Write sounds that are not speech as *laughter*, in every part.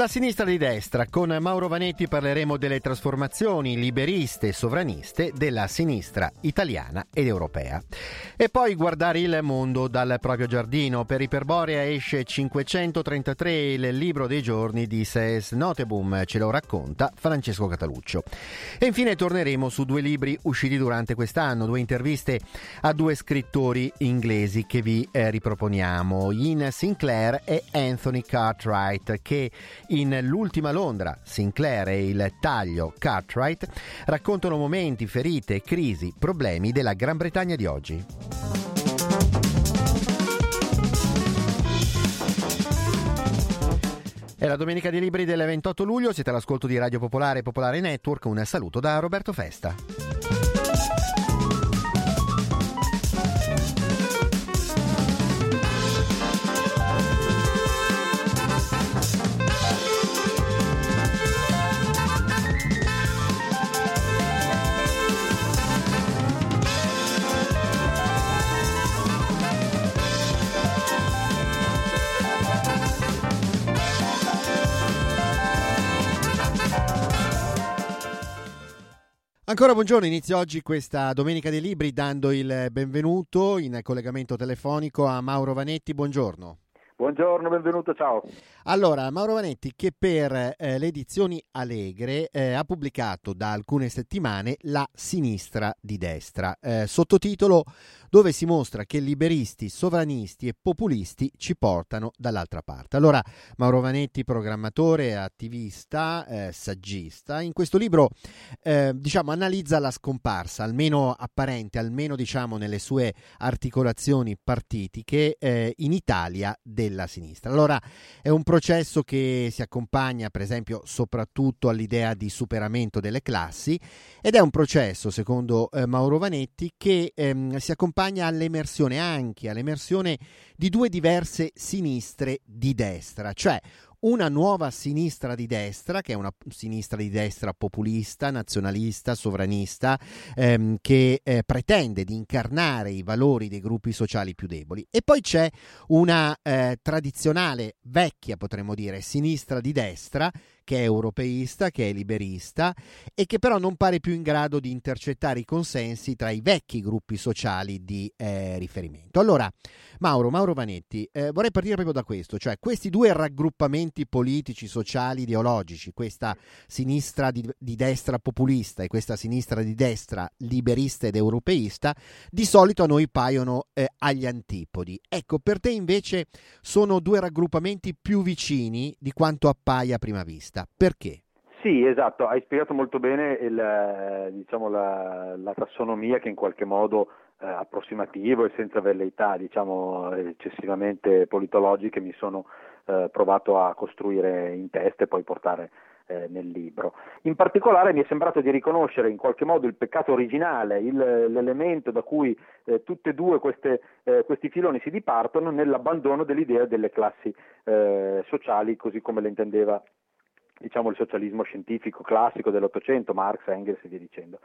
La sinistra di destra. Con Mauro Vanetti parleremo delle trasformazioni liberiste e sovraniste della sinistra italiana ed europea. E poi guardare il mondo dal proprio giardino. Per Iperborea esce 533 il libro dei giorni di Ses Notebum, ce lo racconta Francesco Cataluccio. E infine torneremo su due libri usciti durante quest'anno, due interviste a due scrittori inglesi che vi eh, riproponiamo, Ian Sinclair e Anthony Cartwright, che in L'ultima Londra, Sinclair e il taglio Cartwright raccontano momenti, ferite, crisi, problemi della Gran Bretagna di oggi. È la domenica dei libri del 28 luglio, siete all'ascolto di Radio Popolare e Popolare Network, un saluto da Roberto Festa. Ancora buongiorno, inizio oggi questa Domenica dei Libri dando il benvenuto in collegamento telefonico a Mauro Vanetti, buongiorno. Buongiorno, benvenuto, ciao. Allora, Mauro Vanetti che per eh, le edizioni Allegre eh, ha pubblicato da alcune settimane La sinistra di destra, eh, sottotitolo dove si mostra che liberisti, sovranisti e populisti ci portano dall'altra parte. Allora, Mauro Vanetti, programmatore, attivista, eh, saggista, in questo libro eh, diciamo, analizza la scomparsa, almeno apparente, almeno diciamo, nelle sue articolazioni partitiche, eh, in Italia della sinistra. Allora, è un processo che si accompagna, per esempio, soprattutto all'idea di superamento delle classi ed è un processo, secondo eh, Mauro Vanetti, che ehm, si accompagna all'emersione anche all'emersione di due diverse sinistre di destra, cioè una nuova sinistra di destra, che è una sinistra di destra populista, nazionalista, sovranista, ehm, che eh, pretende di incarnare i valori dei gruppi sociali più deboli. E poi c'è una eh, tradizionale, vecchia potremmo dire, sinistra di destra, che è europeista, che è liberista e che però non pare più in grado di intercettare i consensi tra i vecchi gruppi sociali di eh, riferimento. Allora, Mauro, Mauro Vanetti, eh, vorrei partire proprio da questo, cioè questi due raggruppamenti politici, sociali, ideologici, questa sinistra di, di destra populista e questa sinistra di destra liberista ed europeista, di solito a noi paiono eh, agli antipodi. Ecco, per te invece sono due raggruppamenti più vicini di quanto appaia a prima vista. Perché? Sì, esatto, hai spiegato molto bene il, diciamo, la, la tassonomia che in qualche modo eh, approssimativo e senza velleità diciamo, eccessivamente politologiche mi sono eh, provato a costruire in testa e poi portare eh, nel libro. In particolare mi è sembrato di riconoscere in qualche modo il peccato originale, il, l'elemento da cui eh, tutte e due queste, eh, questi filoni si dipartono nell'abbandono dell'idea delle classi eh, sociali così come le intendeva diciamo, il socialismo scientifico classico dell'Ottocento, Marx, Engels e via dicendo.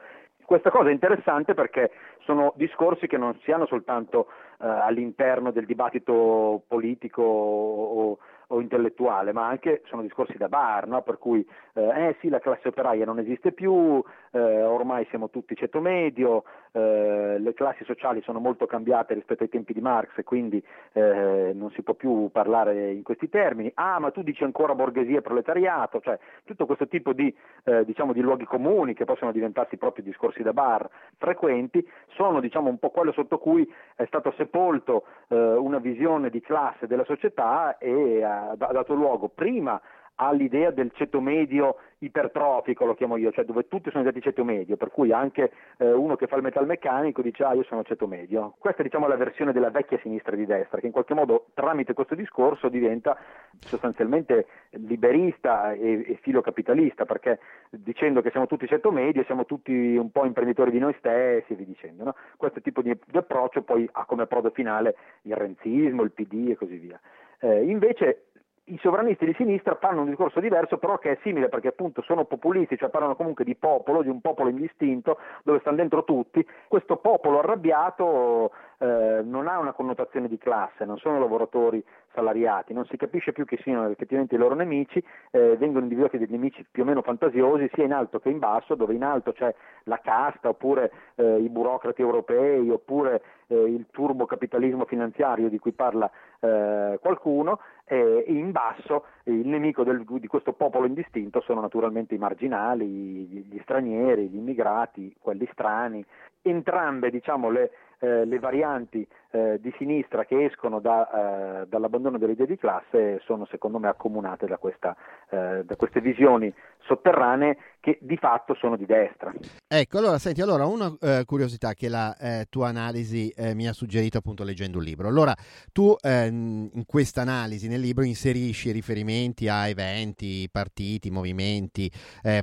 Questa cosa è interessante perché sono discorsi che non si hanno soltanto eh, all'interno del dibattito politico o, o, intellettuale, ma anche sono discorsi da bar, no? per cui eh, eh, sì la classe operaia non esiste più, eh, ormai siamo tutti ceto medio, eh, le classi sociali sono molto cambiate rispetto ai tempi di Marx e quindi eh, non si può più parlare in questi termini, ah ma tu dici ancora borghesia e proletariato, cioè tutto questo tipo di, eh, diciamo, di luoghi comuni che possono diventarsi proprio discorsi da bar frequenti, sono diciamo, un po' quello sotto cui è stato sepolto una visione di classe della società e ha dato luogo prima all'idea del ceto medio ipertrofico, lo chiamo io, cioè dove tutti sono stati ceto medio, per cui anche eh, uno che fa il metalmeccanico dice ah io sono ceto medio. Questa è diciamo la versione della vecchia sinistra di destra, che in qualche modo tramite questo discorso diventa sostanzialmente liberista e, e filocapitalista, perché dicendo che siamo tutti ceto medio siamo tutti un po' imprenditori di noi stessi e via dicendo. No? Questo tipo di, di approccio poi ha come approdo finale il renzismo, il PD e così via. Eh, invece i sovranisti di sinistra fanno un discorso diverso, però che è simile perché appunto sono populisti, cioè parlano comunque di popolo, di un popolo indistinto, dove stanno dentro tutti. Questo popolo arrabbiato eh, non ha una connotazione di classe, non sono lavoratori salariati, non si capisce più chi siano effettivamente i loro nemici, eh, vengono individuati dei nemici più o meno fantasiosi sia in alto che in basso, dove in alto c'è la casta oppure eh, i burocrati europei oppure eh, il turbocapitalismo finanziario di cui parla eh, qualcuno e in basso il nemico del, di questo popolo indistinto sono naturalmente i marginali, gli, gli stranieri, gli immigrati, quelli strani, entrambe diciamo, le, eh, le varianti eh, di sinistra che escono da, eh, dall'abbandono delle idee di classe sono secondo me accomunate da, questa, eh, da, queste visioni sotterranee che di fatto sono di destra. Ecco, allora senti, allora una eh, curiosità che la eh, tua analisi mi ha suggerito appunto leggendo il libro. Allora tu ehm, in questa analisi nel libro inserisci riferimenti a eventi, partiti, movimenti,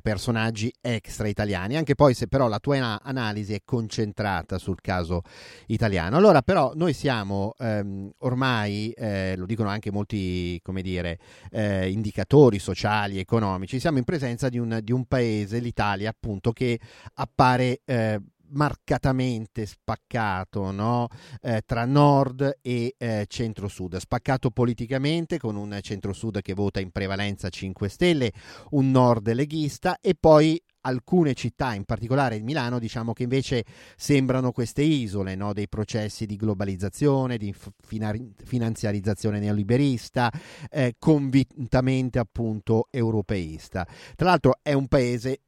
personaggi extra italiani, anche poi se però la tua analisi è concentrata sul caso italiano. Allora però noi siamo ehm, ormai, eh, lo dicono anche molti come dire, eh, indicatori sociali, economici, siamo in presenza di un, di un paese, l'Italia appunto, che appare eh, marcatamente spaccato no? eh, tra nord e eh, centro-sud, spaccato politicamente con un centro-sud che vota in prevalenza 5 Stelle, un nord leghista e poi alcune città, in particolare Milano, diciamo che invece sembrano queste isole no? dei processi di globalizzazione, di finanziarizzazione neoliberista, eh, convintamente appunto europeista. Tra l'altro è un paese,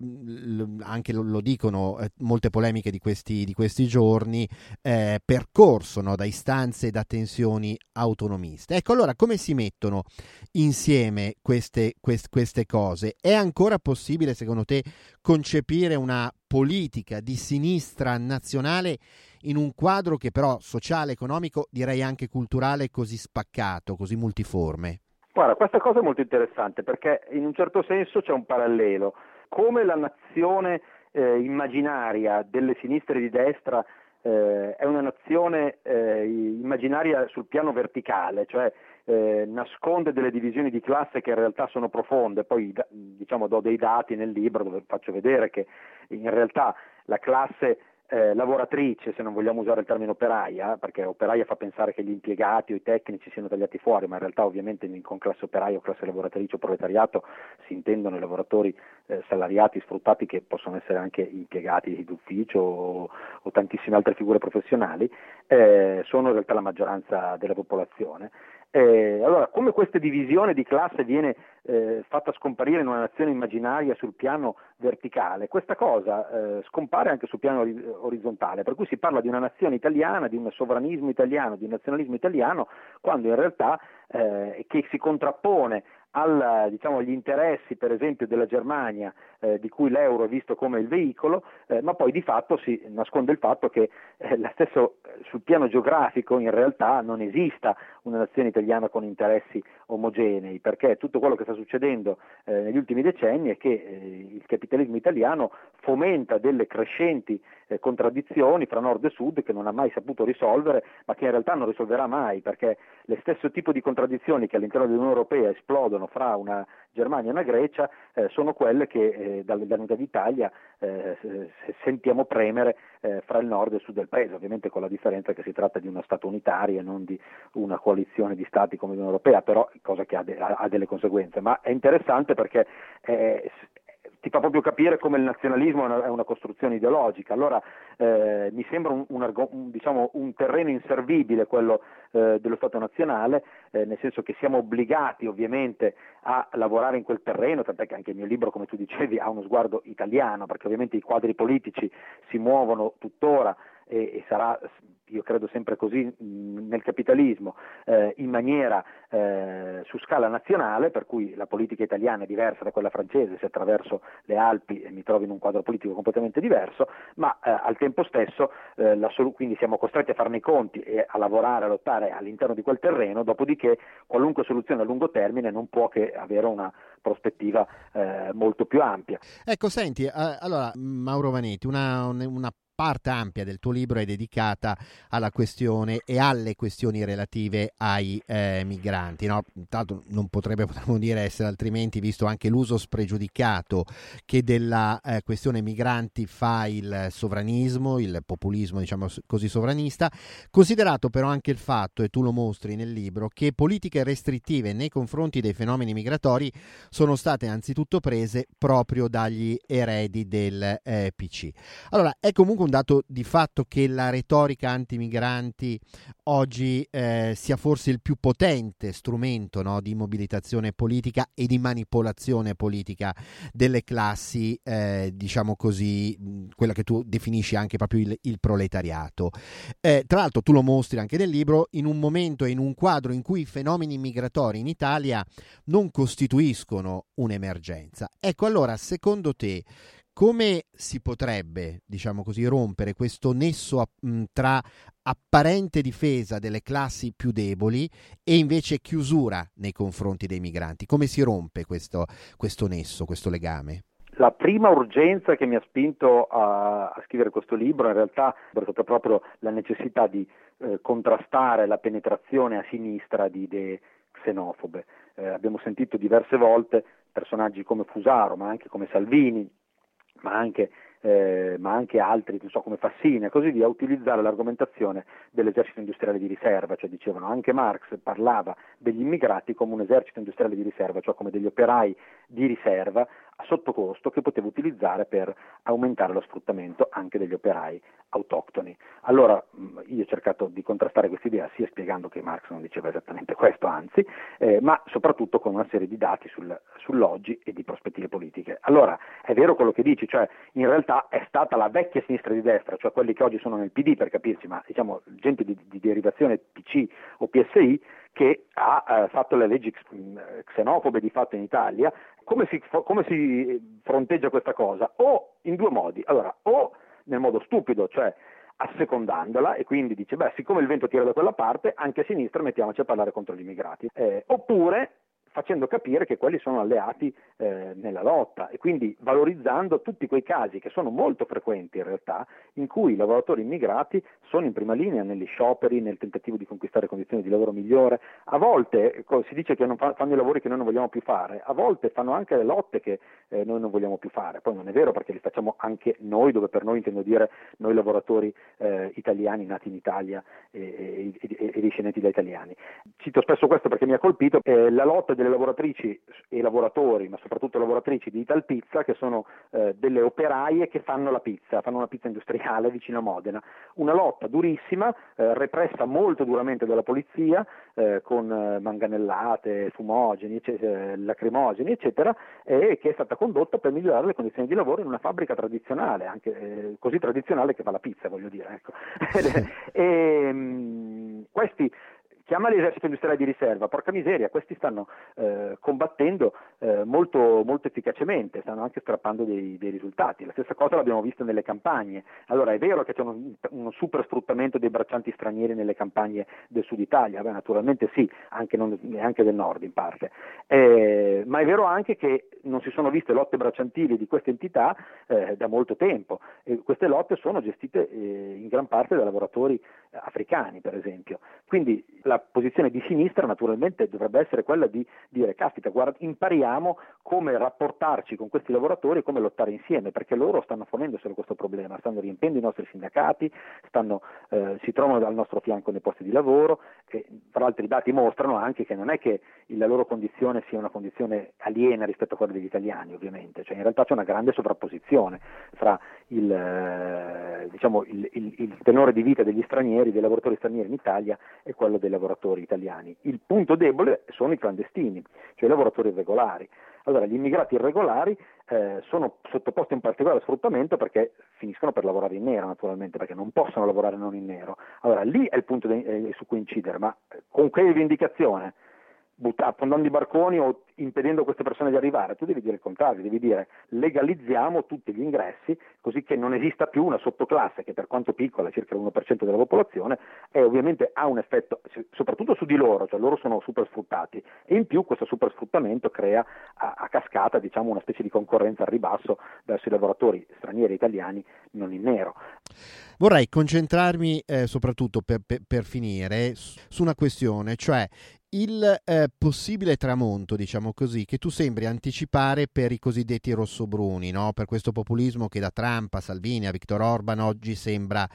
anche lo, lo dicono eh, molte polemiche di questi, di questi giorni, eh, percorso no? da istanze e da tensioni autonomiste. Ecco allora come si mettono insieme queste, quest, queste cose? È ancora possibile secondo te concepire una politica di sinistra nazionale in un quadro che però sociale, economico, direi anche culturale, così spaccato, così multiforme? Guarda, questa cosa è molto interessante perché in un certo senso c'è un parallelo. Come la nazione eh, immaginaria delle sinistre di destra eh, è una nazione eh, immaginaria sul piano verticale, cioè eh, nasconde delle divisioni di classe che in realtà sono profonde, poi diciamo, do dei dati nel libro dove faccio vedere che in realtà la classe eh, lavoratrice, se non vogliamo usare il termine operaia, perché operaia fa pensare che gli impiegati o i tecnici siano tagliati fuori, ma in realtà ovviamente con classe operaia o classe lavoratrice o proletariato si intendono i lavoratori eh, salariati, sfruttati che possono essere anche impiegati d'ufficio o, o tantissime altre figure professionali, eh, sono in realtà la maggioranza della popolazione. Eh, allora, come questa divisione di classe viene eh, fatta scomparire in una nazione immaginaria sul piano verticale, questa cosa eh, scompare anche sul piano orizzontale, per cui si parla di una nazione italiana, di un sovranismo italiano, di un nazionalismo italiano, quando in realtà eh, che si contrappone al, diciamo, agli interessi per esempio della Germania eh, di cui l'euro è visto come il veicolo, eh, ma poi di fatto si nasconde il fatto che eh, stesso, eh, sul piano geografico in realtà non esista una nazione italiana con interessi omogenei, perché tutto quello che sta succedendo eh, negli ultimi decenni è che eh, il capitalismo italiano fomenta delle crescenti contraddizioni fra nord e sud che non ha mai saputo risolvere, ma che in realtà non risolverà mai, perché lo stesso tipo di contraddizioni che all'interno dell'Unione Europea esplodono fra una Germania e una Grecia eh, sono quelle che eh, dall'unità d'Italia eh, sentiamo premere eh, fra il nord e il sud del paese, ovviamente con la differenza che si tratta di uno Stato unitario e non di una coalizione di Stati come l'Unione Europea, però cosa che ha, de- ha delle conseguenze, ma è interessante perché ti fa proprio capire come il nazionalismo è una, è una costruzione ideologica. Allora eh, mi sembra un, un, un, diciamo, un, terreno inservibile quello eh, dello Stato nazionale, eh, nel senso che siamo obbligati ovviamente a lavorare in quel terreno, tant'è che anche il mio libro, come tu dicevi, ha uno sguardo italiano, perché ovviamente i quadri politici si muovono tuttora e, e sarà io credo sempre così nel capitalismo, eh, in maniera eh, su scala nazionale, per cui la politica italiana è diversa da quella francese se attraverso le Alpi mi trovo in un quadro politico completamente diverso, ma eh, al tempo stesso eh, sol- quindi siamo costretti a farne i conti e a lavorare, a lottare all'interno di quel terreno, dopodiché qualunque soluzione a lungo termine non può che avere una prospettiva eh, molto più ampia. Ecco, senti, eh, allora Mauro Vanetti, una, una parte ampia del tuo libro è dedicata alla questione e alle questioni relative ai eh, migranti. No? Tanto non potrebbe, *laughs* potremmo dire, essere altrimenti, visto anche l'uso spregiudicato che della eh, questione migranti fa il sovranismo, il populismo, diciamo così, sovranista, considerato però anche il fatto, e tu lo mostri nel libro, che politiche restrittive nei confronti dei fenomeni migratori sono state anzitutto prese proprio dagli eredi del eh, PC. Allora, è comunque un dato di fatto che la retorica antimigranti oggi eh, sia forse il più potente strumento no, di mobilitazione politica e di manipolazione politica delle classi, eh, diciamo così, quella che tu definisci anche proprio il, il proletariato. Eh, tra l'altro tu lo mostri anche nel libro in un momento e in un quadro in cui i fenomeni migratori in Italia non costituiscono un'emergenza. Ecco allora, secondo te, come si potrebbe, diciamo così, rompere questo nesso tra apparente difesa delle classi più deboli e invece chiusura nei confronti dei migranti? Come si rompe questo, questo nesso, questo legame? La prima urgenza che mi ha spinto a, a, scrivere questo libro in realtà è stata proprio la necessità di eh, contrastare la penetrazione a sinistra di idee xenofobe. Eh, abbiamo sentito diverse volte personaggi come Fusaro, ma anche come Salvini, ma anche, eh, ma anche altri, so, come Fassini e così via, utilizzare l'argomentazione dell'esercito industriale di riserva, cioè dicevano anche Marx parlava degli immigrati come un esercito industriale di riserva, cioè come degli operai di riserva a sottocosto che poteva utilizzare per aumentare lo sfruttamento anche degli operai autoctoni. Allora io ho cercato di contrastare questa idea sia spiegando che Marx non diceva esattamente *laughs* questo, anzi, eh, ma soprattutto con una serie di dati sul, sull'oggi e di prospettive politiche. Allora è vero quello che dici, cioè in realtà è stata la vecchia sinistra di destra, cioè quelli che oggi sono nel PD per capirsi, ma diciamo gente di, di derivazione PC o PSI, che ha eh, fatto le leggi xenofobe di fatto in Italia, come si, come si fronteggia questa cosa? O in due modi, allora, o nel modo stupido, cioè assecondandola e quindi dice beh siccome il vento tira da quella parte anche a sinistra mettiamoci a parlare contro gli immigrati eh, oppure facendo capire che quelli sono alleati eh, nella lotta. E quindi valorizzando tutti quei casi che sono molto frequenti in realtà in cui i lavoratori immigrati sono in prima linea negli scioperi, nel tentativo di conquistare condizioni di lavoro migliore, a volte si dice che fanno i lavori che noi non vogliamo più fare, a volte fanno anche le lotte che eh, noi non vogliamo più fare, poi non è vero perché li facciamo anche noi, dove per noi intendo dire noi lavoratori eh, italiani nati in Italia e, e, e, e discendenti da italiani. Cito spesso questo perché mi ha colpito, la lotta delle lavoratrici e lavoratori, ma soprattutto lavoratrici di Ital Pizza, che sono eh, delle operaie che fanno la pizza, fanno una pizza industriale vicino a Modena. Una lotta durissima, eh, repressa molto duramente dalla polizia, eh, con eh, manganellate, fumogeni, eccetera, lacrimogeni, eccetera, e che è stata condotta per migliorare le condizioni di lavoro in una fabbrica tradizionale, anche eh, così tradizionale che fa la pizza, voglio dire. Ecco. e, mh, mm, questi chiama l'esercito industriale di riserva, porca miseria, questi stanno eh, combattendo eh, molto, molto, efficacemente, stanno anche strappando dei, dei, risultati. La stessa cosa l'abbiamo vista nelle campagne. Allora è vero che c'è uno, super sfruttamento dei braccianti stranieri nelle campagne del sud Italia, Beh, naturalmente sì, anche, non, anche, del nord in parte, eh, ma è vero anche che non si sono viste lotte bracciantili di queste entità eh, da molto tempo e queste lotte sono gestite eh, in gran parte da lavoratori africani per esempio. Quindi la la posizione di sinistra naturalmente dovrebbe essere quella di dire caspita, guarda, impariamo come rapportarci con questi lavoratori e come lottare insieme, perché loro stanno fornendoselo questo problema, stanno riempiendo i nostri sindacati, stanno, eh, si trovano al nostro fianco nei posti di lavoro e tra l'altro i dati mostrano anche che non è che la loro condizione sia una condizione aliena rispetto a quella degli italiani ovviamente, cioè in realtà c'è una grande sovrapposizione fra il, eh, diciamo, il, il, il tenore di vita degli stranieri, dei lavoratori stranieri in Italia e quello dei lavoratori lavoratori italiani. Il punto debole sono i clandestini, cioè i lavoratori irregolari. Allora, gli immigrati irregolari eh, sono sottoposti a un particolare sfruttamento perché finiscono per lavorare in nero, naturalmente, perché non possono lavorare non in nero. Allora, lì è il punto de- eh, su cui incidere, ma con che rivendicazione? Affondando i barconi o impedendo a queste persone di arrivare, tu devi dire il contrario, devi dire legalizziamo tutti gli ingressi così che non esista più una sottoclasse che per quanto piccola, circa l'1% della popolazione, ovviamente ha un effetto soprattutto su di loro, cioè loro sono super sfruttati e in più questo super sfruttamento crea a, a cascata diciamo, una specie di concorrenza al ribasso verso i lavoratori stranieri e italiani non in nero. Vorrei concentrarmi eh, soprattutto per, per, per finire su una questione, cioè il eh, possibile tramonto, diciamo così, che tu sembri anticipare per i cosiddetti rossobruni, no? per questo populismo che da Trump a Salvini a Viktor Orban oggi sembra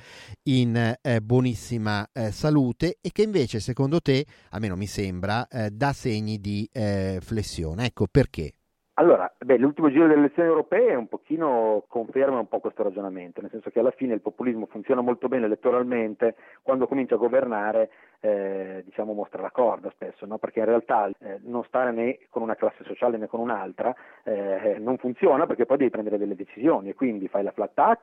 in eh, buonissima eh, salute e che invece secondo te, almeno mi sembra, eh, dà segni di eh, flessione. Ecco perché. Allora, beh, l'ultimo giro delle elezioni europee un pochino conferma un po' questo ragionamento, nel senso che alla fine il populismo funziona molto bene elettoralmente, quando comincia a governare eh, diciamo mostra la corda spesso, no? perché in realtà eh, non stare né con una classe sociale né con un'altra eh, non funziona perché poi devi prendere delle decisioni e quindi fai la flat tax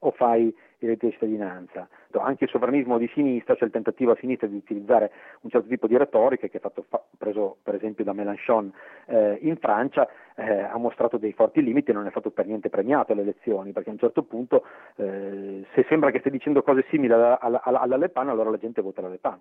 o fai il reddito di cittadinanza. Anche il sovranismo di sinistra, cioè il tentativo a sinistra di utilizzare un certo tipo di retorica che è stato fa- preso per esempio da Mélenchon eh, in Francia, eh, ha mostrato dei forti limiti e non è stato per niente premiato alle elezioni, perché a un certo punto eh, se sembra che stia dicendo cose simili alla, alla, alla Le Pen, allora la gente vota la Le Pen.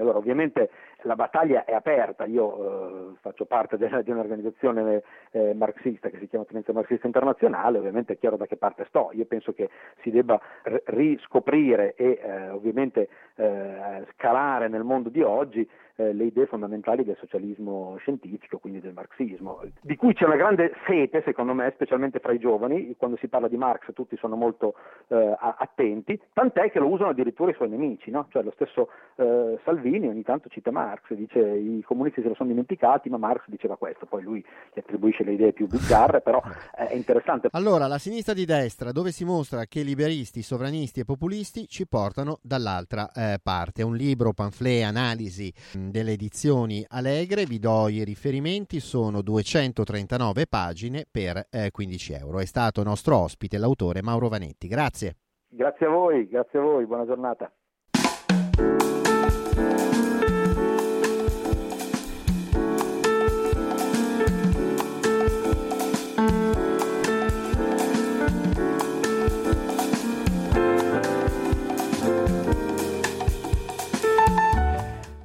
Allora ovviamente la battaglia è aperta, io eh, faccio parte de- di un'organizzazione eh, marxista che si chiama Tendenza Marxista Internazionale, ovviamente è chiaro da che parte sto, io penso che si debba r- riscoprire e eh, ovviamente eh, scalare nel mondo di oggi eh, le idee fondamentali del socialismo scientifico, quindi del marxismo, di cui c'è una grande sete, secondo me, specialmente fra i giovani, quando si parla di Marx tutti sono molto eh, attenti, tant'è che lo usano addirittura i suoi nemici, no? cioè lo stesso eh, Salvini ogni tanto cita Marx, dice i comunisti se lo sono dimenticati, ma Marx diceva questo, poi lui gli attribuisce le idee più bizzarre, però è interessante. Allora, la sinistra di destra, dove si mostra che liberisti, sovranisti e populisti ci portano dall'altra eh, parte, un libro, pamphlet, analisi delle edizioni Allegre, vi do i riferimenti, sono 239 pagine per eh, 15 euro. È stato nostro ospite l'autore Mauro Vanetti. Grazie. Grazie a voi, grazie a voi, buona giornata.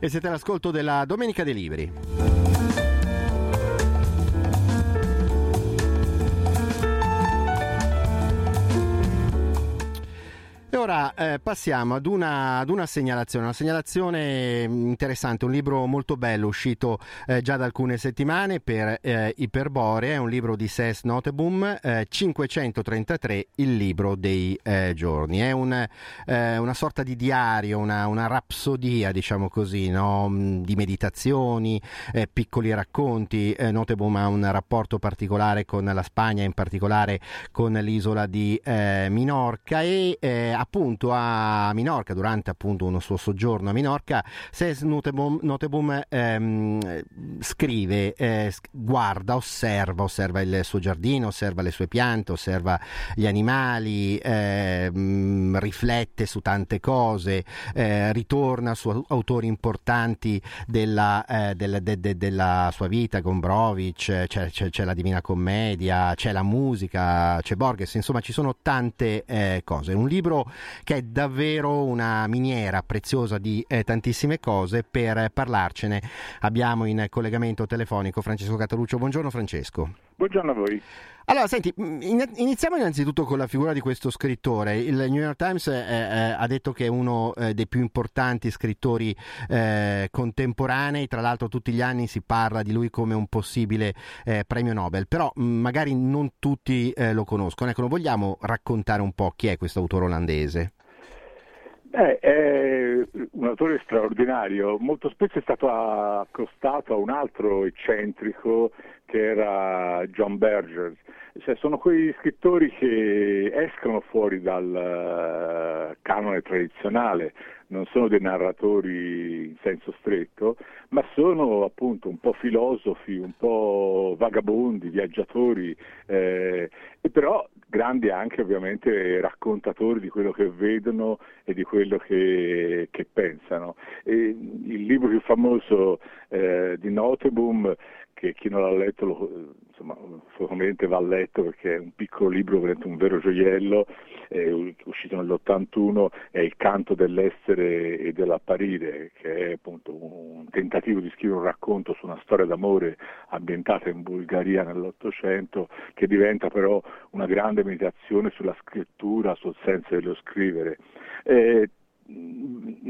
E siete all'ascolto della Domenica dei Libri. Ora eh, passiamo ad una, ad una, segnalazione, una segnalazione interessante, un libro molto bello uscito eh, già da alcune settimane per eh, Iperborea, è un libro di Sess Noteboom, 533, eh, il libro dei eh, giorni. È un, eh, una sorta di diario, una, una rapsodia, diciamo così, no? Mm, di meditazioni, piccoli racconti. Noteboom ha un rapporto particolare con la Spagna, in particolare con l'isola di Minorca e appunto a Minorca, durante appunto uno suo soggiorno a Minorca, Ses Noteboom, Noteboom ehm, scrive, eh, guarda, osserva, osserva il suo giardino, osserva le sue piante, osserva gli animali, ehm, riflette su tante cose, eh, ritorna su autori importanti della, eh, del, de, de, della sua vita, Gombrowicz, c'è, c'è, c'è, la Divina Commedia, c'è la musica, c'è Borges, insomma ci sono tante eh, cose. Un libro che è davvero una miniera preziosa di eh, tantissime cose. Per parlarcene abbiamo in collegamento telefonico Francesco Cataluccio. Buongiorno Francesco. Buongiorno a voi. Allora, senti, mm, iniziamo innanzitutto con la figura di questo scrittore. Il New York Times eh, eh, ha detto che è uno eh, dei più importanti scrittori eh, contemporanei, tra l'altro tutti gli anni si parla di lui come un possibile eh, premio Nobel, però mh, mm, magari non tutti eh, lo conoscono. Ecco, vogliamo raccontare un po' chi è questo autore olandese? Beh, è un autore straordinario, molto spesso è stato accostato a un altro eccentrico che era John Berger. Cioè, sono quei scrittori che escono fuori dal uh, canone tradizionale, non sono dei narratori in senso stretto, ma sono appunto un po' filosofi, un po' vagabondi, viaggiatori, eh, e però grandi anche ovviamente raccontatori di quello che vedono e di quello che, che pensano. E il libro più famoso eh, di Noteboom che chi non l'ha letto lo, insomma, sicuramente va letto perché è un piccolo libro, un vero gioiello, è uscito nell'81, è Il canto dell'essere e dell'apparire, che è appunto un tentativo di scrivere un racconto su una storia d'amore ambientata in Bulgaria nell'Ottocento, che diventa però una grande meditazione sulla scrittura, sul senso dello scrivere. Eh,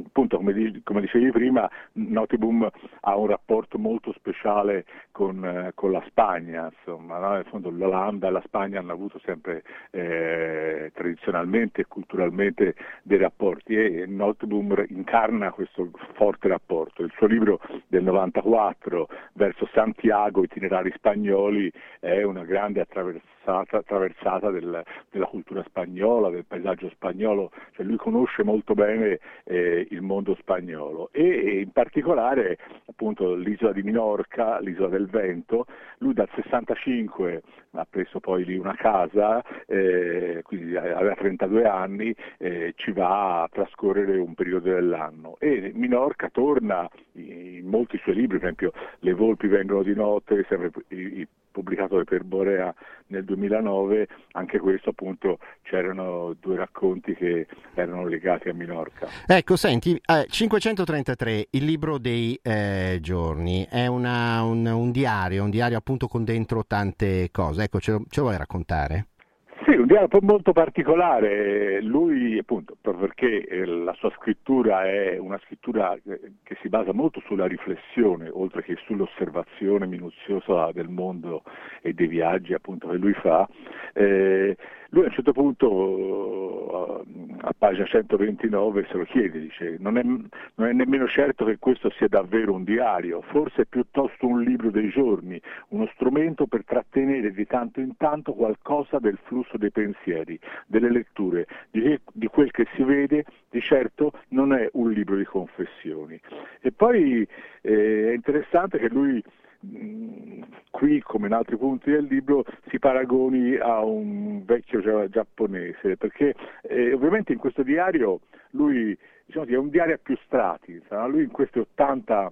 appunto come, come, dicevi prima, Noteboom ha un rapporto molto speciale con, eh, con la Spagna, insomma, no? nel fondo l'Olanda e la Spagna hanno avuto sempre eh, tradizionalmente e culturalmente dei rapporti e Noteboom incarna questo forte rapporto. Il suo libro del 94 verso Santiago, itinerari spagnoli, è una grande attraversata, attraversata del, della cultura spagnola, del paesaggio spagnolo, cioè lui conosce molto bene eh, il mondo spagnolo. E, e, in particolare appunto l'isola di Minorca, l'isola del vento, lui dal 65 ha preso poi lì una casa, eh, quindi aveva 32 anni, eh, ci va a trascorrere un periodo dell'anno. E Minorca torna in molti suoi libri, per esempio Le volpi vengono di notte, sempre i, i pubblicato da Perborea nel 2009, anche questo appunto c'erano due racconti che erano legati a Minorca. Ecco, senti, eh, 533, il libro dei eh, giorni, è una, un, un, diario, un diario appunto con dentro tante cose, ecco, ce lo, ce lo vuoi raccontare? Un dialogo molto particolare, lui appunto perché eh, la sua scrittura è una scrittura che si basa molto sulla riflessione, oltre che sull'osservazione minuziosa del mondo e dei viaggi appunto che lui fa, eh, lui a un certo punto a pagina 129 se lo chiede, dice non è, non è, nemmeno certo che questo sia davvero un diario, forse è piuttosto un libro dei giorni, uno strumento per trattenere di tanto in tanto qualcosa del flusso dei pensieri, delle letture, di, di quel che si vede, di certo non è un libro di confessioni. E poi eh, è interessante che lui qui come in altri punti del libro si paragoni a un vecchio giapponese perché eh, ovviamente in questo diario lui diciamo, è un diario a più strati insomma, lui in questi 80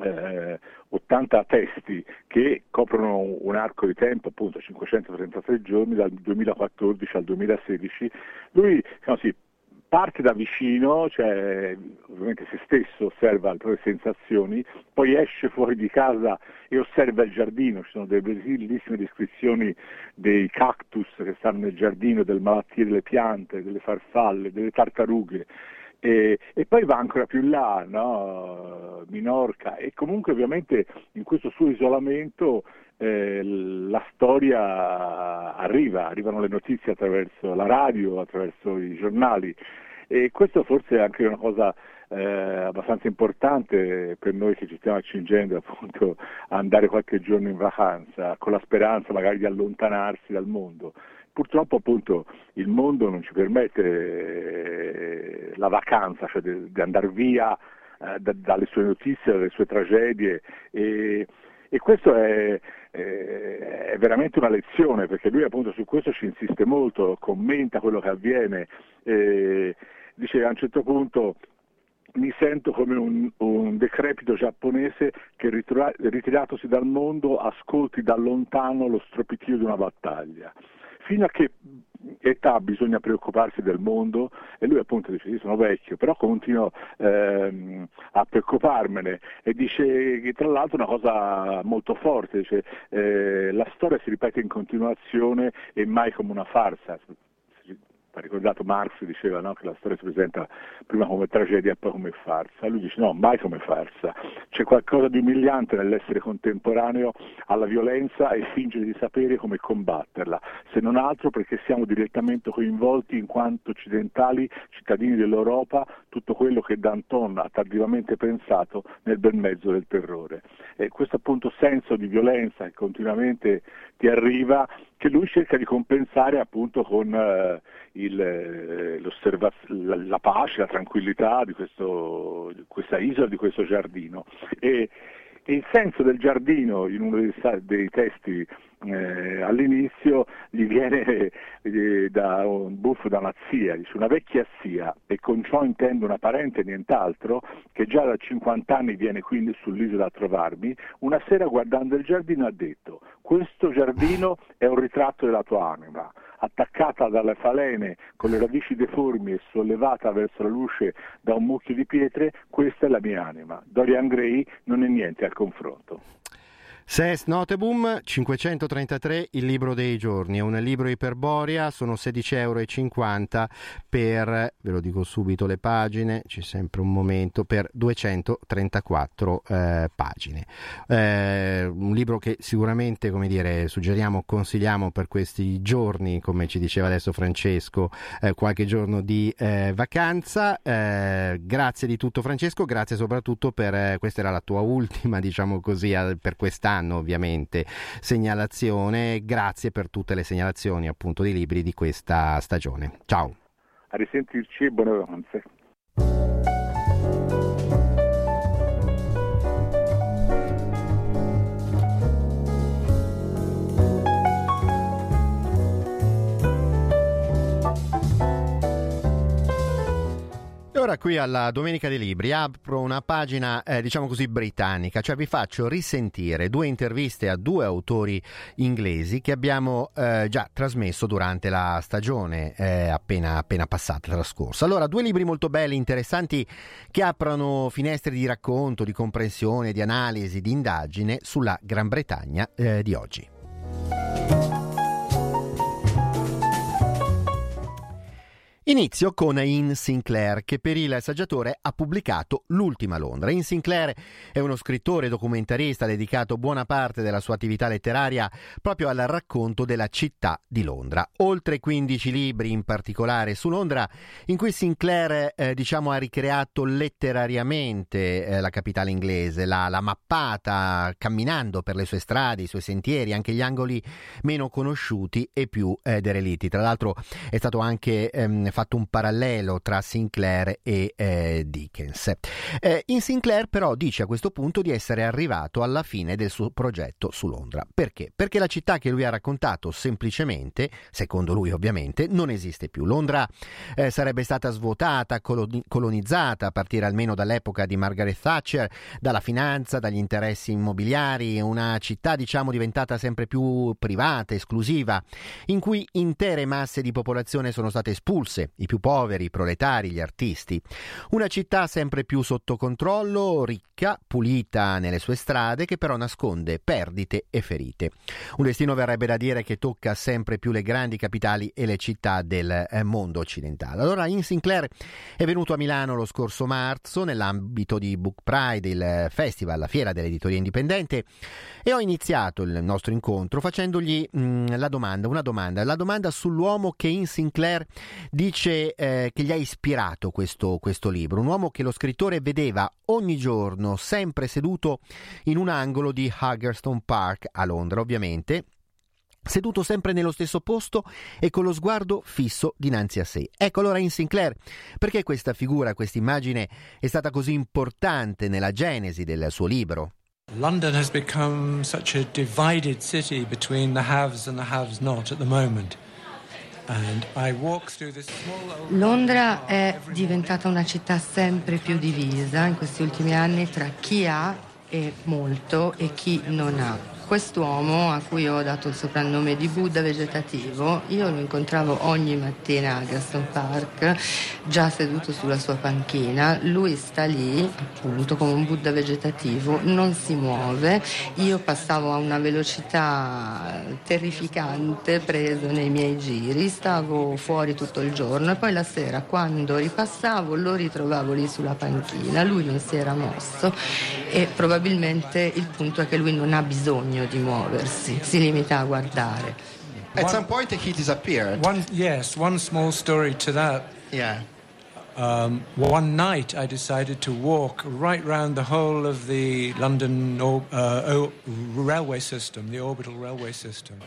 eh, 80 testi che coprono un arco di tempo, appunto 533 giorni, dal 2014 al 2016, lui diciamo, si parte da vicino, cioè ovviamente se stesso osserva le proprie sensazioni, poi esce fuori di casa e osserva il giardino, ci sono delle bellissime descrizioni dei cactus che stanno nel giardino, delle malattie delle piante, delle farfalle, delle tartarughe. E, e, poi va ancora più là, no? Minorca, e comunque ovviamente in questo suo isolamento eh, la storia arriva, arrivano le notizie attraverso la radio, attraverso i giornali e questo forse è anche una cosa eh, abbastanza importante per noi che ci stiamo accingendo appunto a andare qualche giorno in vacanza con la speranza magari di allontanarsi dal mondo. Purtroppo appunto il mondo non ci permette eh, la vacanza, cioè di, andare via eh, da, dalle sue notizie, dalle sue tragedie e, e questo è, è, veramente una lezione perché lui appunto su questo ci insiste molto, commenta quello che avviene, eh, dice a un certo punto mi sento come un, un decrepito giapponese che ritiratosi dal mondo ascolti da lontano lo stropicchio di una battaglia fino a che età bisogna preoccuparsi del mondo e lui appunto dice io sono vecchio però continuo ehm, a preoccuparmene e dice che tra l'altro una cosa molto forte dice eh, la storia si ripete in continuazione e mai come una farsa ha ricordato Marx diceva no, che la storia si presenta prima come tragedia e poi come farsa, lui dice no, mai come farsa, c'è qualcosa di umiliante nell'essere contemporaneo alla violenza e fingere di sapere come combatterla, se non altro perché siamo direttamente coinvolti in quanto occidentali, cittadini dell'Europa, tutto quello che Danton ha tardivamente pensato nel bel mezzo del terrore. E questo appunto senso di violenza che continuamente ti arriva, che lui cerca di compensare appunto con eh, il, eh, la, la, pace, la tranquillità di, questo, di, questa isola, di questo giardino. E, e il senso del giardino in uno dei, dei testi eh, all'inizio gli viene *laughs* eh, da un buffo da una zia, dice una vecchia zia, e con ciò intendo una parente nient'altro, che già da 50 anni viene qui sull'isola a trovarmi, una sera guardando il giardino ha detto questo giardino è un ritratto della tua anima attaccata dalle falene con le radici deformi e sollevata verso la luce da un mucchio di pietre, questa è la mia anima. Dorian Gray non è niente al confronto. Ses Notebum 533 Il libro dei giorni, è un libro iperborea, sono 16,50 euro per, ve lo dico subito le pagine, c'è sempre un momento, per 234 eh, pagine. Eh, un libro che sicuramente, come dire, suggeriamo, consigliamo per questi giorni, come ci diceva adesso Francesco, eh, qualche giorno di eh, vacanza. Eh, grazie di tutto Francesco, grazie soprattutto per, eh, questa era la tua ultima, *laughs* diciamo così, per quest'anno anno ovviamente segnalazione. Grazie per tutte le segnalazioni appunto di libri di questa stagione. Ciao. A risentirci e buone vacanze. Ora qui alla Domenica dei Libri apro una pagina, eh, diciamo così, britannica, cioè vi faccio risentire due interviste a due autori inglesi che abbiamo eh, già trasmesso durante la stagione eh, appena, appena passata, trascorsa. Allora, due libri molto belli, interessanti, che aprono finestre di racconto, di comprensione, di analisi, di indagine sulla Gran Bretagna eh, di oggi. Inizio con Ian Sinclair, che per il saggiatore ha pubblicato L'ultima Londra. Ian Sinclair è uno scrittore documentarista dedicato buona parte della sua attività letteraria proprio al racconto della città di Londra. Oltre 15 libri, in particolare su Londra, in cui Sinclair eh, diciamo, ha ricreato letterariamente eh, la capitale inglese, l'ha, mappata camminando per le sue strade, i suoi sentieri, anche gli angoli meno conosciuti e più eh, derelitti. Tra l'altro è stato anche ehm, fatto un parallelo tra Sinclair e eh, Dickens. Eh, in Sinclair però dice a questo punto di essere arrivato alla fine del suo progetto su Londra. Perché? Perché la città che lui ha raccontato semplicemente, secondo lui ovviamente, non esiste più. Londra eh, sarebbe stata svuotata, coloni- colonizzata a partire almeno dall'epoca di Margaret Thatcher, dalla finanza, dagli interessi immobiliari, una città diciamo diventata sempre più privata, esclusiva, in cui intere masse di popolazione sono state espulse classe, i più poveri, i proletari, gli artisti. Una città sempre più sotto controllo, ricca, pulita nelle sue strade, che però nasconde perdite e ferite. Un destino verrebbe da dire che tocca sempre più le grandi capitali e le città del eh, mondo occidentale. Allora, Ian Sinclair è venuto a Milano lo scorso marzo nell'ambito di Book Pride, il festival, la fiera dell'editoria indipendente, e ho iniziato il nostro incontro facendogli mh, mm, la domanda, una domanda, la domanda sull'uomo che Ian Sinclair dice eh, che gli ha ispirato questo, questo libro, un uomo che lo scrittore vedeva ogni giorno, sempre seduto in un angolo di Haggerstone Park a Londra, ovviamente, seduto sempre nello stesso posto e con lo sguardo fisso dinanzi a sé. Ecco allora in Sinclair, perché questa figura, questa immagine è stata così importante nella genesi del suo libro? London has become such a divided city between the haves and the haves not at the moment. Londra è diventata una città sempre più divisa in questi ultimi anni tra chi ha e molto e chi non ha quest'uomo a cui ho dato il soprannome di Buddha vegetativo, io lo incontravo ogni mattina a Gaston Park, già seduto sulla sua panchina, lui sta lì appunto come un Buddha vegetativo, non si muove, io passavo a una velocità terrificante preso nei miei giri, stavo fuori tutto il giorno e poi la sera quando ripassavo lo ritrovavo lì sulla panchina, lui non si era mosso e probabilmente il punto è che lui non ha bisogno bisogno di muoversi, si limita a guardare. At some point he disappeared. One, yes, one small story to that. Yeah. Um, one night I decided to walk right round the whole of the London uh, railway system, the orbital railway system.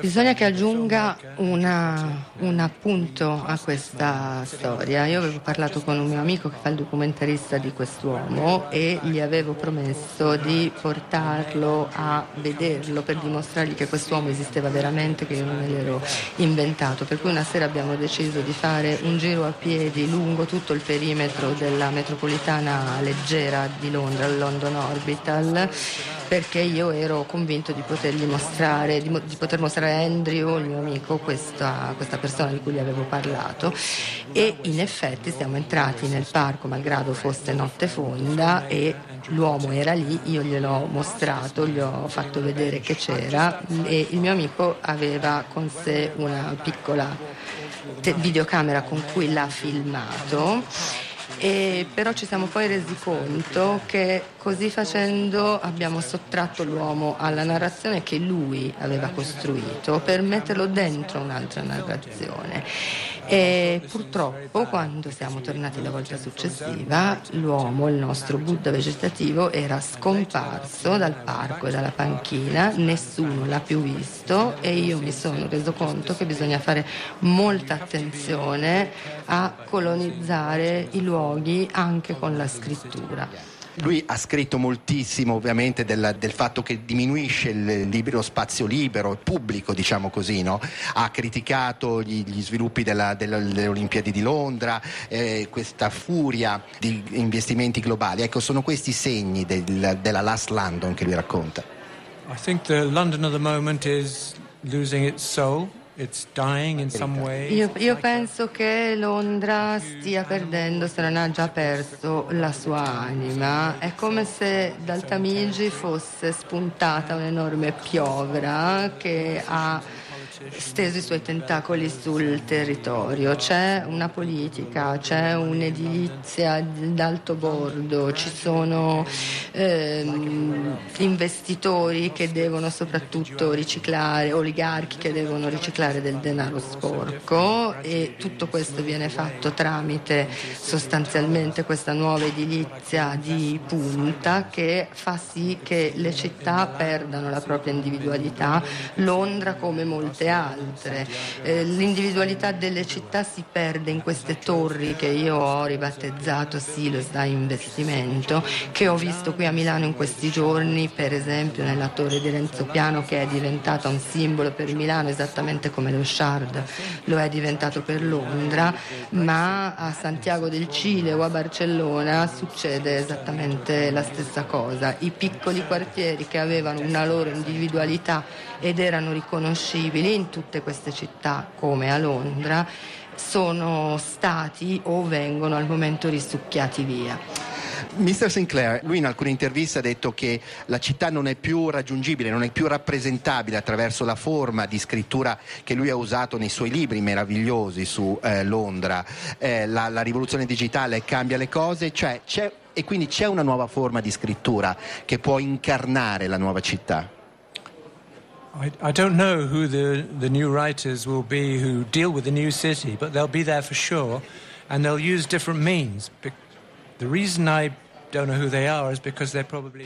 Bisogna che aggiunga una, un appunto a questa storia. Io avevo parlato con un mio amico che fa il documentarista di quest'uomo e gli avevo promesso di portarlo a vederlo per dimostrargli che quest'uomo esisteva veramente, che io non me l'ero inventato. Per cui una sera abbiamo deciso di fare un giro a piedi lungo tutto il perimetro della metropolitana leggera di Londra, il London Orbital perché io ero convinto di potergli mostrare, di, di poter mostrare a Andrew, il mio amico, questa, questa, persona di cui gli avevo parlato. E in effetti siamo entrati nel parco malgrado fosse notte fonda e l'uomo era lì, io gliel'ho mostrato, gli ho fatto vedere che c'era e il mio amico aveva con sé una piccola videocamera con cui l'ha filmato e però ci siamo poi resi conto che così facendo abbiamo sottratto l'uomo alla narrazione che lui aveva costruito per metterlo dentro un'altra narrazione. E purtroppo quando siamo tornati la volta successiva l'uomo, il nostro Buddha vegetativo, era scomparso dal parco e dalla panchina, nessuno l'ha più visto e io mi sono reso conto che bisogna fare molta attenzione a colonizzare i luoghi anche con la scrittura. Lui ha scritto moltissimo ovviamente del, del fatto che diminuisce il libero spazio libero, pubblico diciamo così, no? ha criticato gli, gli sviluppi della, della, delle Olimpiadi di Londra, eh, questa furia di investimenti globali. Ecco, sono questi segni del, della Last London che lui racconta. I think the London of the moment is losing its soul. Io, io, penso che Londra stia perdendo, se non ha già perso, la sua anima. È come se dal Tamigi fosse spuntata un'enorme piovra che ha steso i suoi tentacoli sul territorio. C'è una politica, c'è un'edilizia d'alto bordo, ci sono ehm, investitori che devono soprattutto riciclare, oligarchi che devono riciclare del denaro sporco e tutto questo viene fatto tramite sostanzialmente questa nuova edilizia di punta che fa sì che le città perdano la propria individualità. Londra, come molte altre. Eh, l'individualità delle città si perde in queste torri che io ho ribattezzato silos da investimento, che ho visto qui a Milano in questi giorni, per esempio nella torre di Renzo Piano che è diventata un simbolo per Milano esattamente come lo Shard lo è diventato per Londra, ma a Santiago del Cile o a Barcellona succede esattamente la stessa cosa. I piccoli quartieri che avevano una loro individualità ed erano riconoscibili in tutte queste città come a Londra sono stati o vengono al momento risucchiati via. Mr. Sinclair, lui in alcune interviste ha detto che la città non è più raggiungibile, non è più rappresentabile attraverso la forma di scrittura che lui ha usato nei suoi libri meravigliosi su eh, Londra. Eh, la, la, rivoluzione digitale cambia le cose, cioè, e quindi c'è una nuova forma di scrittura che può incarnare la nuova città. I, I, don't know who the, the new writers will be who deal with the new city, but they'll be there for sure, and they'll use different means. The reason I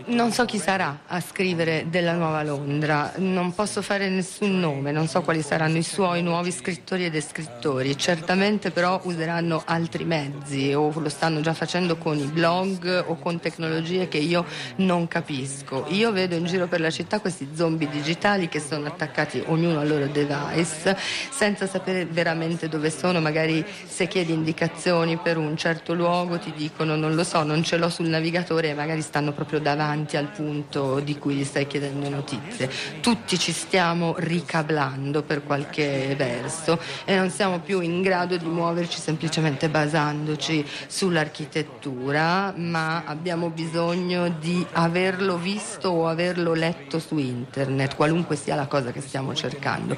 Non so chi sarà a scrivere della nuova Londra, non posso fare nessun nome, non so quali saranno i suoi nuovi scrittori ed scrittori, certamente però useranno altri mezzi o lo stanno già facendo con i blog o con tecnologie che io non capisco. Io vedo in giro per la città questi zombie digitali che sono attaccati ognuno al loro device senza sapere veramente dove sono, magari se chiedi indicazioni per un certo luogo ti dicono non lo so, non ce l'ho sul navigatore e magari stanno proprio davanti al punto di cui gli stai chiedendo notizie. Tutti ci stiamo ricablando per qualche verso e non siamo più in grado di muoverci semplicemente basandoci sull'architettura, ma abbiamo bisogno di averlo visto o averlo letto su internet, qualunque sia la cosa che stiamo cercando.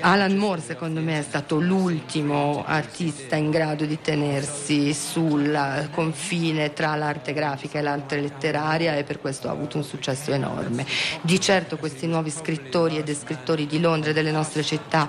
Alan Moore secondo me è stato l'ultimo artista in grado di tenersi sul confine tra l'arte grafica grafica e l'arte letteraria e per questo ha avuto un successo enorme. Di certo questi nuovi scrittori ed scrittori di Londra e delle nostre città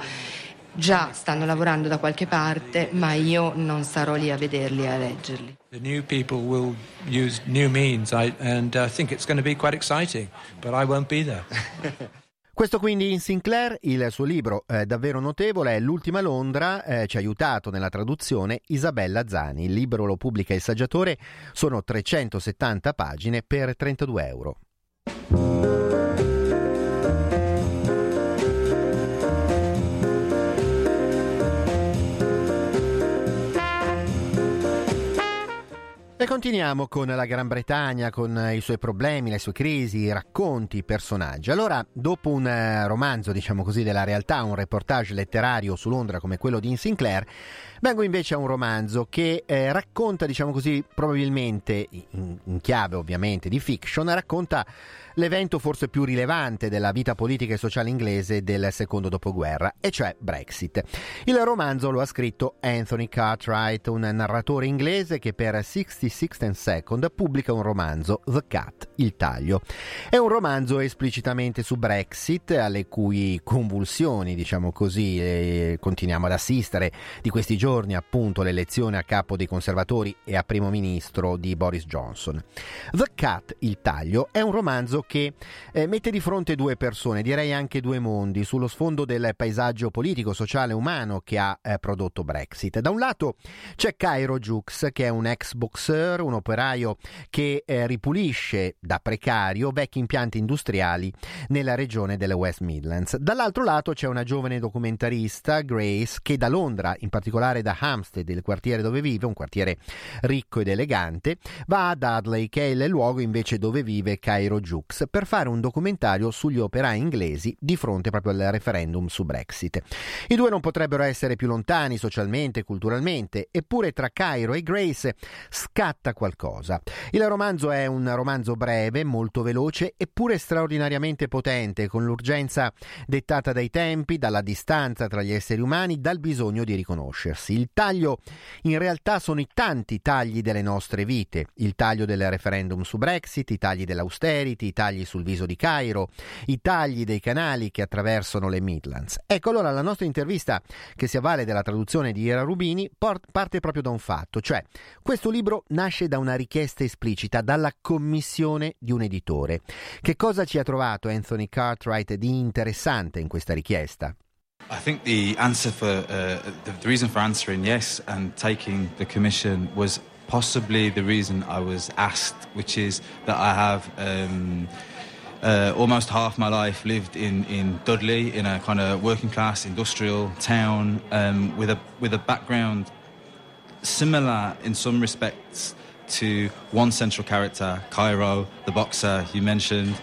già stanno lavorando da qualche parte, ma io non sarò lì a vederli e a leggerli. The new people will use new means I, and I think it's going to be quite exciting, but I won't be there. *laughs* Questo quindi in Sinclair, il suo libro eh, davvero notevole è L'ultima Londra, eh, ci ha aiutato nella traduzione Isabella Zani. Il libro lo pubblica il saggiatore, sono 370 pagine per 32 euro. E continuiamo con la Gran Bretagna, con i suoi problemi, le sue crisi, i racconti, i personaggi. Allora, dopo un eh, romanzo, diciamo così, della realtà, un reportage letterario su Londra come quello di In Sinclair, vengo invece a un romanzo che eh, racconta, diciamo così, probabilmente, in, in chiave ovviamente di fiction, racconta l'evento forse più rilevante della vita politica e sociale inglese del secondo dopoguerra, e cioè Brexit. Il romanzo lo ha scritto Anthony Cartwright, un narratore inglese che per 66 and Second pubblica un romanzo, The Cat, il taglio. È un romanzo esplicitamente su Brexit, alle cui convulsioni, diciamo così, eh, continuiamo ad assistere di questi giorni, appunto l'elezione a capo dei conservatori e a primo ministro di Boris Johnson. The Cat, il taglio, è un romanzo che eh, mette di fronte due persone, direi anche due mondi, sullo sfondo del paesaggio politico, sociale, umano che ha eh, prodotto Brexit. Da un lato c'è Cairo Jux, che è un ex boxer, un operaio che eh, ripulisce da precario vecchi impianti industriali nella regione delle West Midlands. Dall'altro lato c'è una giovane documentarista, Grace, che da Londra, in particolare da Hampstead, il quartiere dove vive, un quartiere ricco ed elegante, va a Dudley, che è il luogo invece dove vive Cairo Jux per fare un documentario sugli operai inglesi di fronte proprio al referendum su Brexit. I due non potrebbero essere più lontani socialmente e culturalmente, eppure tra Cairo e Grace scatta qualcosa. Il romanzo è un romanzo breve, molto veloce, eppure straordinariamente potente, con l'urgenza dettata dai tempi, dalla distanza tra gli esseri umani, dal bisogno di riconoscersi. Il taglio in realtà sono i tanti tagli delle nostre vite, il taglio del referendum su Brexit, i tagli dell'austerity, tagli sul viso di Cairo, i tagli dei canali che attraversano le Midlands. Ecco allora la nostra intervista, che si avvale della traduzione di Ira Rubini, parte proprio da un fatto, cioè questo libro nasce da una richiesta esplicita, dalla commissione di un editore. Che cosa ci ha trovato Anthony Cartwright di interessante in questa richiesta? I think the answer for uh, the, the reason for answering yes and taking the commission was possibly the reason I was asked, which is that I have um, uh, almost half my life lived in, in Dudley, in a kind of working class industrial town, um, with a with a background similar in some respects to one central character, Cairo, the boxer you mentioned.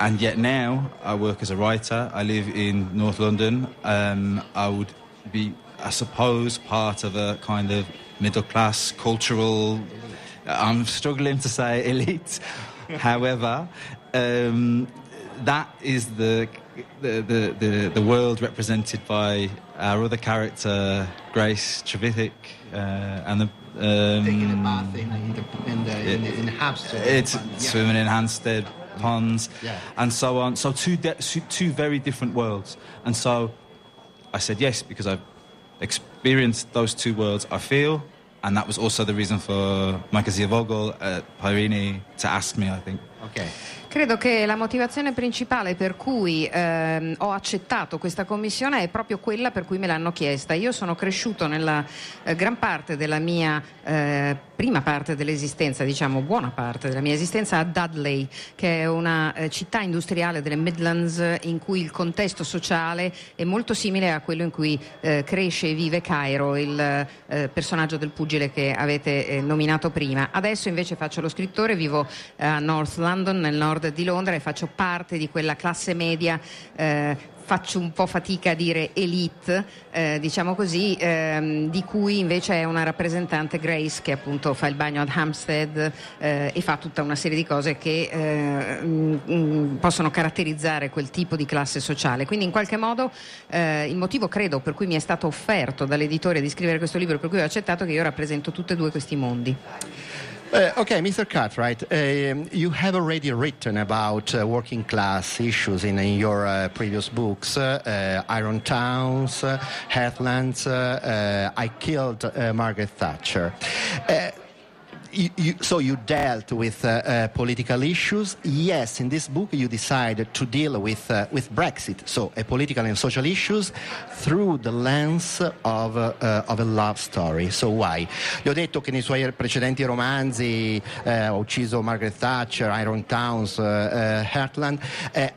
And yet now I work as a writer. I live in North London. Um, I would be, I suppose, part of a kind of middle class, cultural. I'm struggling to say elite. *laughs* However, um, that is the the, the, the, the, world represented by our other character, Grace Trevithick, uh, and the. Um, Taking a bath in, in, the, in, the, in, in Hampstead. It's yeah. swimming in Hampstead ponds, yeah. and so on. So two de- two very different worlds. And so I said yes because I've experienced those two worlds. I feel and that was also the reason for Micah Ziavogel at Pyrini to ask me, I think. Okay. Credo che la motivazione principale per cui ehm, ho accettato questa commissione è proprio quella per cui me l'hanno chiesta. Io sono cresciuto nella eh, gran parte della mia eh, prima parte dell'esistenza, diciamo buona parte della mia esistenza a Dudley, che è una eh, città industriale delle Midlands in cui il contesto sociale è molto simile a quello in cui eh, cresce e vive Cairo, il eh, personaggio del pugile che avete eh, nominato prima. Adesso invece faccio lo scrittore, vivo a North London, nel nord di Londra e faccio parte di quella classe media eh, faccio un po' fatica a dire elite, eh, diciamo così, ehm, di cui invece è una rappresentante Grace che appunto fa il bagno ad Hampstead eh, e fa tutta una serie di cose che eh, mh, mh, possono caratterizzare quel tipo di classe sociale. Quindi in qualche modo eh, il motivo credo per cui mi è stato offerto dall'editore di scrivere questo libro, per cui ho accettato che io rappresento tutti e due questi mondi. Uh, okay, Mr. Cartwright, uh, you have already written about uh, working class issues in, in your uh, previous books, uh, uh, Iron Towns, Heartlands, I Killed Margaret Thatcher you, you, so you dealt with uh, uh, political issues. Yes, in this book you decided to deal with uh, with Brexit, so political and social issues through the lens of, uh, of a love story. So why? Gli ho detto che nei suoi precedenti romanzi eh, ha ucciso Margaret Thatcher, Iron Towns, Heartland,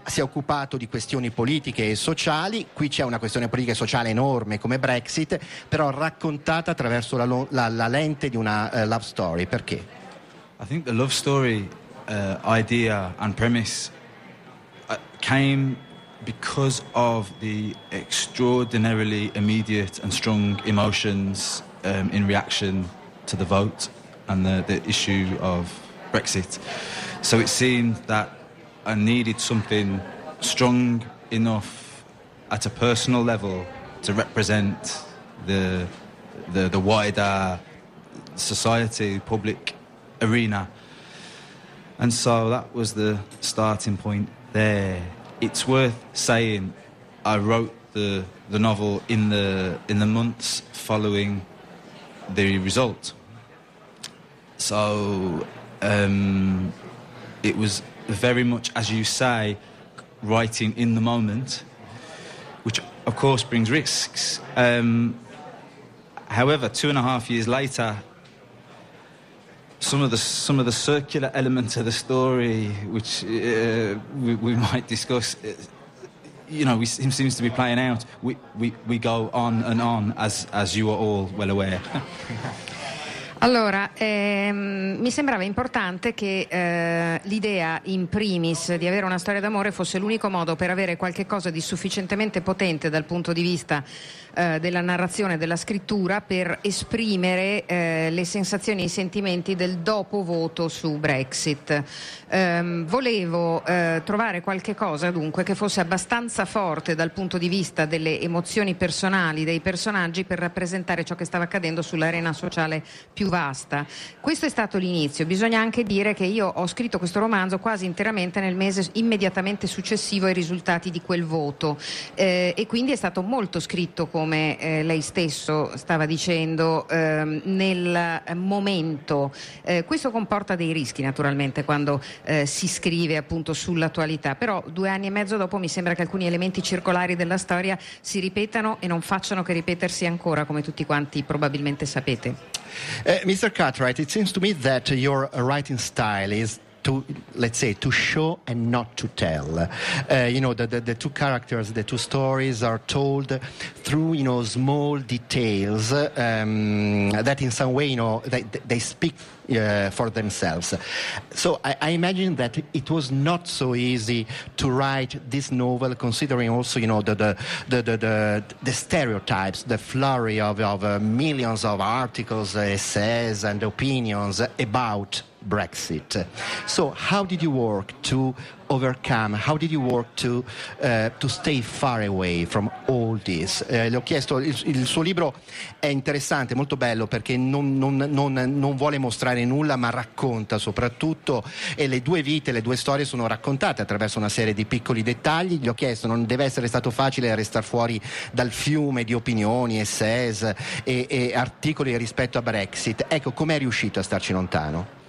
si è occupato di questioni politiche e sociali. Qui c'è una questione politica e sociale enorme come Brexit, però raccontata attraverso la, la, la lente di una love story. Perché? I think the love story uh, idea and premise uh, came because of the extraordinarily immediate and strong emotions um, in reaction to the vote and the, the issue of Brexit. So it seemed that I needed something strong enough at a personal level to represent the, the, the wider society, public arena. And so that was the starting point there. It's worth saying I wrote the, the novel in the, in the months following the result. So um, it was very much, as you say, writing in the moment, which of course brings risks. Um, however, two and a half years later, some of the some of the circular elements of the story, which uh, we, we, *laughs* might discuss, uh, you know, we, seems to be playing out. We, we, we go on and on, as as you are all well aware. *laughs* Allora, ehm, mi sembrava importante che eh, l'idea in primis di avere una storia d'amore fosse l'unico modo per avere qualcosa di sufficientemente potente dal punto di vista eh, della narrazione, della scrittura, per esprimere eh, le sensazioni e i sentimenti del dopo voto su Brexit. Ehm, volevo eh, trovare qualche cosa dunque che fosse abbastanza forte dal punto di vista delle emozioni personali dei personaggi per rappresentare ciò che stava accadendo sull'arena sociale più vasta. Questo è stato l'inizio. Bisogna anche dire che io ho scritto questo romanzo quasi interamente nel mese immediatamente successivo ai risultati di quel voto eh, e quindi è stato molto scritto, come eh, lei stesso stava dicendo, ehm, nel momento. Eh, questo comporta dei rischi naturalmente quando eh, si scrive appunto sull'attualità, però due anni e mezzo dopo mi sembra che alcuni elementi circolari della storia si ripetano e non facciano che ripetersi ancora, come tutti quanti probabilmente sapete. Uh, Mr. Cartwright, it seems to me that your writing style is to let's say to show and not to tell uh, you know the, the, the, two characters the two stories are told through you know small details um, that in some way you know they, they speak uh, for themselves. So I, I, imagine that it was not so easy to write this novel considering also you know the the, the, the, the stereotypes the flurry of, of uh, millions of articles essays and opinions about Brexit. So, how did you work to overcome? How did you work to, uh, to stay far away from all this? Eh, le ho chiesto, il, il, suo libro è interessante, molto bello perché non, non, non, non, vuole mostrare nulla ma racconta soprattutto e le due vite, le due storie sono raccontate attraverso una serie di piccoli dettagli. Gli ho chiesto, non deve essere stato facile restare fuori dal fiume di opinioni, essays e, e articoli rispetto a Brexit. Ecco, com'è riuscito a starci lontano?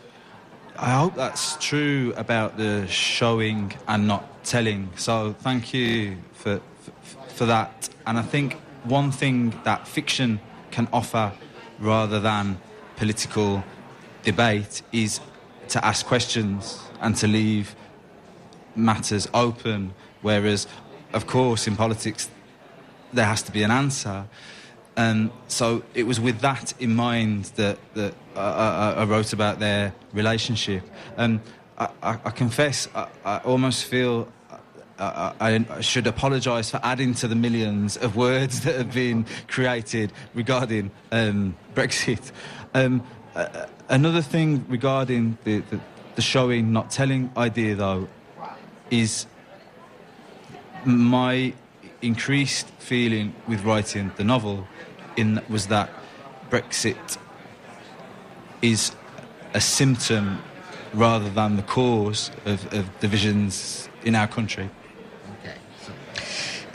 I hope that's true about the showing and not telling. So thank you for, for, that. And I think one thing that fiction can offer rather than political debate is to ask questions and to leave matters open. Whereas, of course, in politics, there has to be an answer. And so it was with that in mind that, that I, I wrote about their relationship. And I, I, I confess, I, almost feel I, I, should apologise for adding to the millions of words *laughs* that have been created regarding um, Brexit. Um, uh, another thing regarding the, the, the, showing, not telling idea, though, is my increased feeling with writing the novel in was that Brexit is a symptom rather than the cause of, of divisions in our country.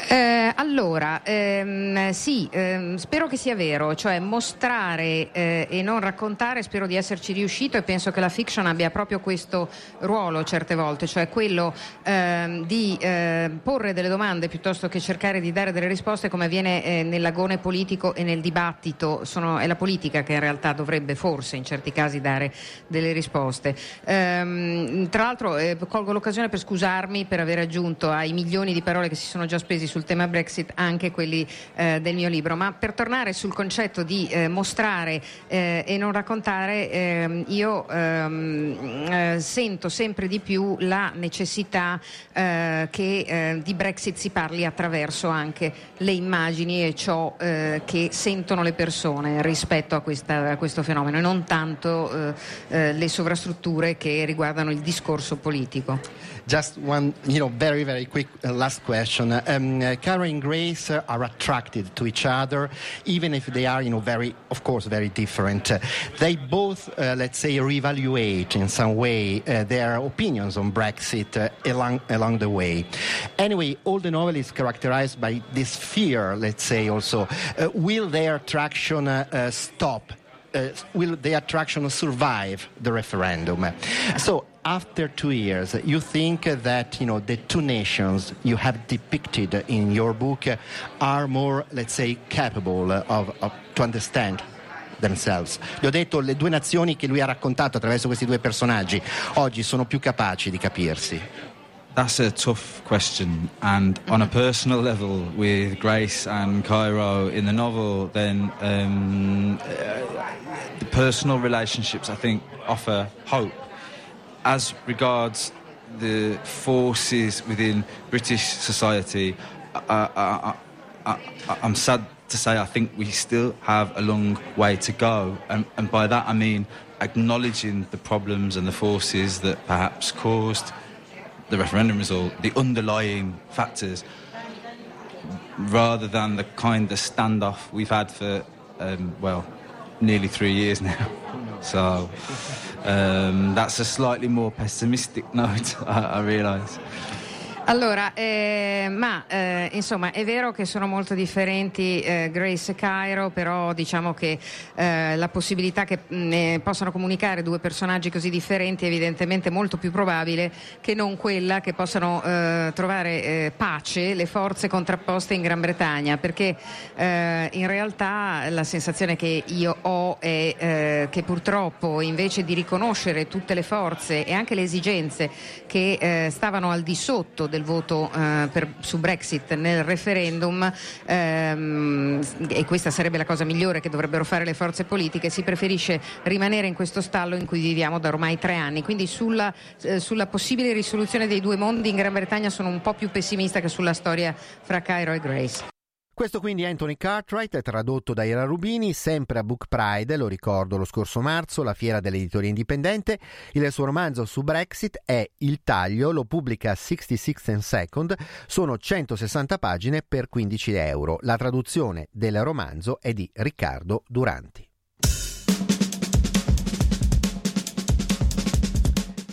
Eh, allora, ehm, sì, ehm, spero che sia vero, cioè mostrare eh, e non raccontare, spero di esserci riuscito e penso che la fiction abbia proprio questo ruolo certe volte, cioè quello ehm, di eh, porre delle domande piuttosto che cercare di dare delle risposte come avviene eh, nell'agone politico e nel dibattito, Sono, è la politica che in realtà dovrebbe forse in certi casi dare delle risposte. Ehm, tra l'altro eh, colgo l'occasione per scusarmi per aver aggiunto ai milioni di parole che si sono già spesi sul tema Brexit anche quelli eh, del mio libro. Ma per tornare sul concetto di eh, mostrare eh, e non raccontare, ehm, io ehm, eh, sento sempre di più la necessità eh, che eh, di Brexit si parli attraverso anche le immagini e ciò che sentono le persone rispetto a, questa, a questo fenomeno e non tanto le sovrastrutture che riguardano il discorso politico. Just one, you know, very, very quick uh, last question. Um, uh, and Grace uh, are attracted to each other, even if they are, you know, very, of course, very different. Uh, they both, uh, let's say, reevaluate in some way uh, their opinions on Brexit along, along the way. Anyway, all the novel is characterized by this fear, let's say, also. will their attraction stop? Will the attraction survive the referendum? So after two years, you think that you know the two nations you have depicted in your book are more, let's say, capable of, of to understand themselves. Gli ho detto le due nazioni che lui ha raccontato attraverso questi due personaggi oggi sono più capaci di capirsi. That's a tough question, and on a personal level, with Grace and Cairo in the novel, then um, uh, the personal relationships I think offer hope as regards the forces within British society, I, am sad to say I think we still have a long way to go. And, and by that I mean acknowledging the problems and the forces that perhaps caused the referendum result, the underlying factors, rather than the kind of standoff we've had for, um, well, nearly three years now. *laughs* So um, that's a slightly more pessimistic *laughs* note, I, I realise. Allora, eh, ma eh, insomma è vero che sono molto differenti eh, Grace e Cairo, però diciamo che eh, la possibilità che mh, possano comunicare due personaggi così differenti è evidentemente molto più probabile che non quella che possano eh, trovare eh, pace le forze contrapposte in Gran Bretagna, perché in realtà la sensazione che io ho è che purtroppo invece di riconoscere tutte le forze e anche le esigenze che stavano al di sotto del voto eh, per, su Brexit nel referendum ehm, e questa sarebbe la cosa migliore che dovrebbero fare le forze politiche, si preferisce rimanere in questo stallo in cui viviamo da ormai tre anni. Quindi sulla, eh, sulla possibile risoluzione dei due mondi in Gran Bretagna sono un po' più pessimista che sulla storia fra Cairo e Grace. Questo quindi è Anthony Cartwright, tradotto da Ira Rubini, sempre a Book Pride, lo ricordo lo scorso marzo, la fiera dell'editoria indipendente. Il suo romanzo su Brexit è Il taglio, lo pubblica 66 and Second, sono 160 pagine per 15 euro. La traduzione del romanzo è di Riccardo Duranti.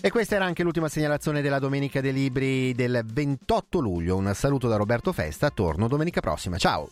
E questa era anche l'ultima segnalazione della Domenica dei Libri del 28 luglio. Un saluto da Roberto Festa, torno domenica prossima. Ciao!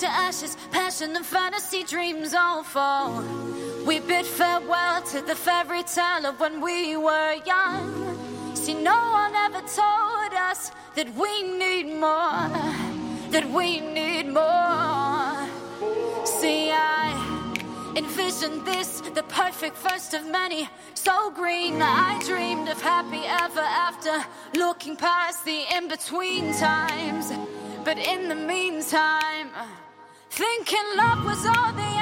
To ashes, passion and fantasy dreams all fall. We bid farewell to the fairy tale of when we were young. See, no one ever told us that we need more, that we need more. See, I envisioned this, the perfect first of many, so green. I dreamed of happy ever after, looking past the in between times. But in the meantime, thinking love was all the